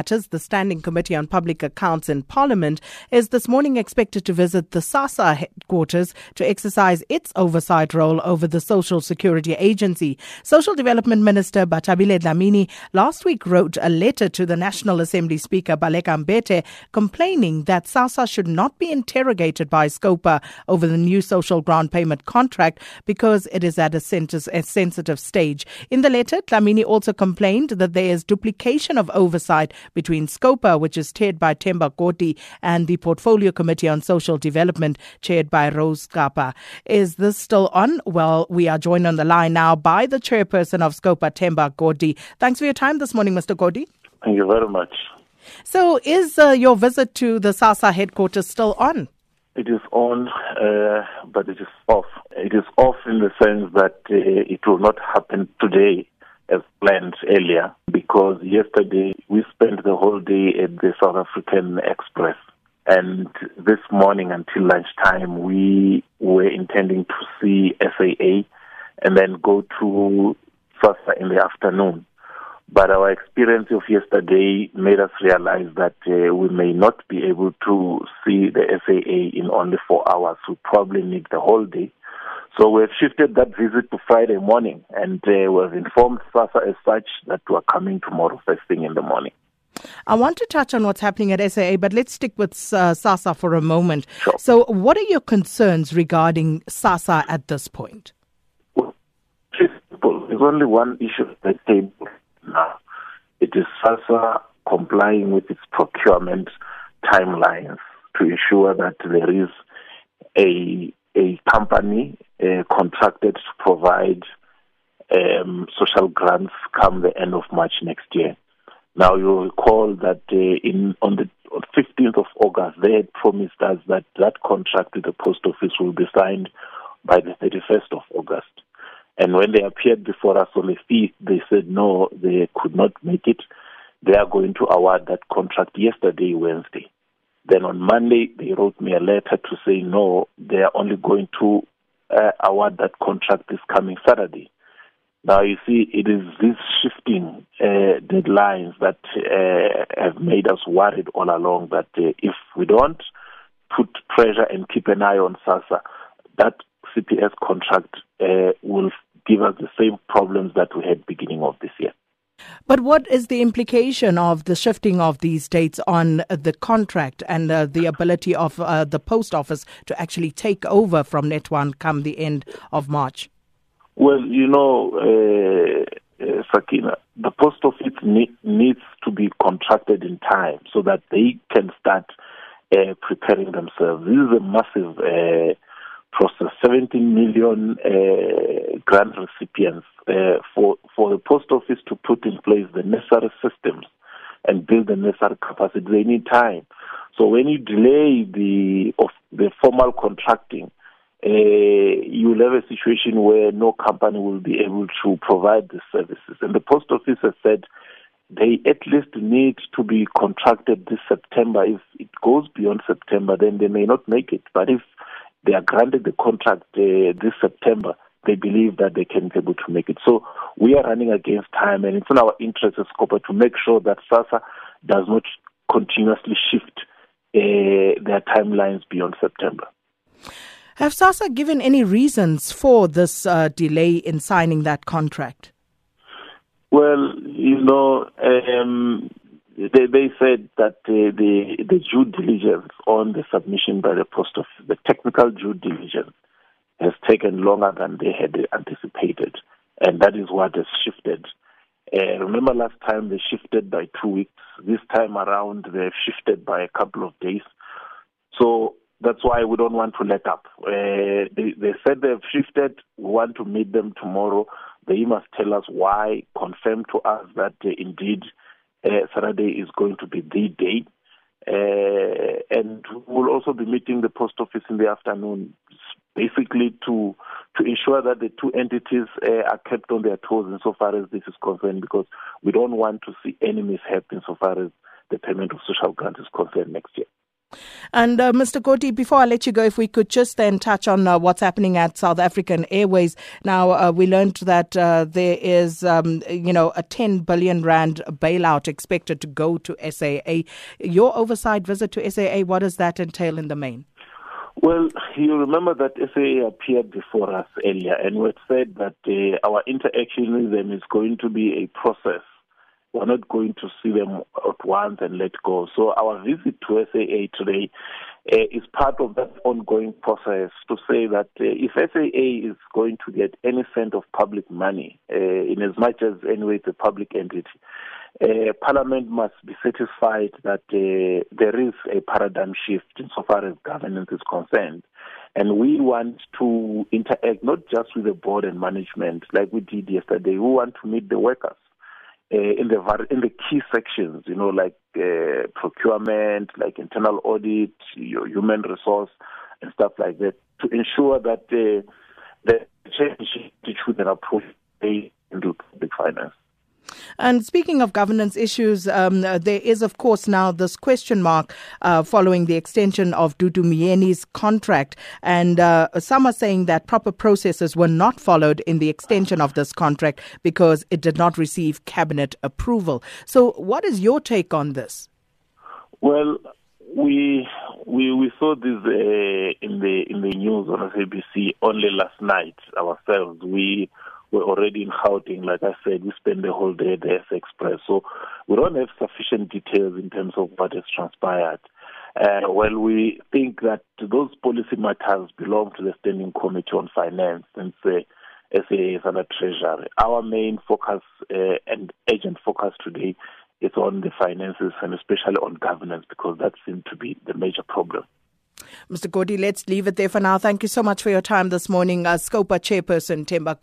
Matters, the Standing Committee on Public Accounts in Parliament, is this morning expected to visit the SASSA headquarters to exercise its oversight role over the Social Security Agency. Social Development Minister Bathabile Dlamini last week wrote a letter to the National Assembly Speaker Baleka Mbete complaining that SASSA should not be interrogated by SCOPA over the new social grant payment contract because it is at a, sensitive stage. In the letter, Dlamini also complained that there is duplication of oversight between SCOPA, which is chaired by Themba Godi, and the Portfolio Committee on Social Development, chaired by Rose Capa. Is this still on? Well, we are joined on the line now by the chairperson of SCOPA, Themba Godi. Thanks for your time this morning, Mr. Godi. Thank you very much. So, is uh, your visit to the SASSA headquarters still on? It is on, uh, but it is off. It is off in the sense that uh, it will not happen today as planned earlier because yesterday we spent the whole day at the South African Express. And this morning until lunchtime, we were intending to see SAA and then go to SASSA in the afternoon. But our experience of yesterday made us realize that uh, we may not be able to see the SAA in only four hours. We probably need the whole day so we've shifted that visit to Friday morning, and uh, we've informed SASSA as such that we're coming tomorrow first thing in the morning. I want to touch on what's happening at SAA, but let's stick with uh, SASSA for a moment. Sure. So, what are your concerns regarding SASSA at this point? Well, there's only one issue at the table now. It is SASSA complying with its procurement timelines to ensure that there is a a company uh, contracted to provide um, social grants come the end of March next year. Now you'll recall that uh, in on the 15th of August they had promised us that that contract with the post office will be signed by the 31st of August. And when they appeared before us on the 5th, they said no, they could not make it. They are going to award that contract yesterday, Wednesday. Then on Monday, they wrote me a letter to say no, they are only going to uh, award that contract this coming Saturday. Now you see, it is these shifting uh, deadlines that uh, have made us worried all along. That uh, if we don't put pressure and keep an eye on SASSA, that CPS contract uh, will give us the same problems that we had beginning of this year. But what is the implication of the shifting of these dates on the contract and uh, the ability of uh, the post office to actually take over from Net1 come the end of March? Well, you know, uh, uh Sakina, the post office ne- needs to be contracted in time so that they can start uh, preparing themselves. This is a massive uh, process 17 million uh, grant recipients uh, for for the post office to put in place the necessary systems and build the necessary capacity. Need time. So when you delay the of the formal contracting, uh, you'll have a situation where no company will be able to provide the services. And the post office has said they at least need to be contracted this September. If it goes beyond September, then they may not make it. But if they are granted the contract uh, this September, they believe that they can be able to make it. So we are running against time, and it's in our interest as corporate to make sure that SASSA does not continuously shift uh, their timelines beyond September. Have SASSA given any reasons for this uh, delay in signing that contract? Well, you know, um, they, they said that the the due diligence on the submission by the post office, the technical due diligence, has taken longer than they had anticipated, and that is what has shifted. Uh, remember last time they shifted by two weeks. This time around they've shifted by a couple of days. So that's why we don't want to let up. Uh, they, they said they've shifted. We want to meet them tomorrow. They must tell us why, confirm to us that uh, indeed uh, Saturday is going to be the day. Uh, and we'll also be meeting the post office in the afternoon, basically to to ensure that the two entities uh, are kept on their toes insofar as this is concerned, because we don't want to see any mishap insofar as the payment of social grants is concerned next year. And uh, Mr. Godi, before I let you go, if we could just then touch on uh, what's happening at South African Airways. Now, uh, we learned that uh, there is, um, you know, a 10 billion rand bailout expected to go to SAA. Your oversight visit to SAA, what does that entail in the main? Well, you remember that SAA appeared before us earlier, and we said that uh, our interaction with them is going to be a process we're not going to see them at once and let go. So our visit to SAA today uh, is part of that ongoing process to say that uh, if SAA is going to get any cent of public money, uh, in as much as anyway it's a public entity, uh, Parliament must be satisfied that uh, there is a paradigm shift insofar as governance is concerned. And we want to interact not just with the board and management like we did yesterday. We want to meet the workers uh, in the in the key sections, you know, like uh, procurement, like internal audit, your human resource, and stuff like that, to ensure that uh, the change attitude and approach they into public finance. And speaking of governance issues, um, there is, of course, now this question mark uh, following the extension of Dudu Myeni's contract. And uh, some are saying that proper processes were not followed in the extension of this contract because it did not receive cabinet approval. So, what is your take on this? Well, we we we saw this uh, in the in the news on SABC only last night ourselves. We we're already in Gauteng. Like I said, we spent the whole day at the S Express. So we don't have sufficient details in terms of what has transpired. Uh, well, we think that those policy matters belong to the Standing Committee on Finance and say SA is under Treasury. Our main focus uh, and agent focus today is on the finances and especially on governance because that seems to be the major problem. Mr. Godi, let's leave it there for now. Thank you so much for your time this morning. Uh, Scopa Chairperson Themba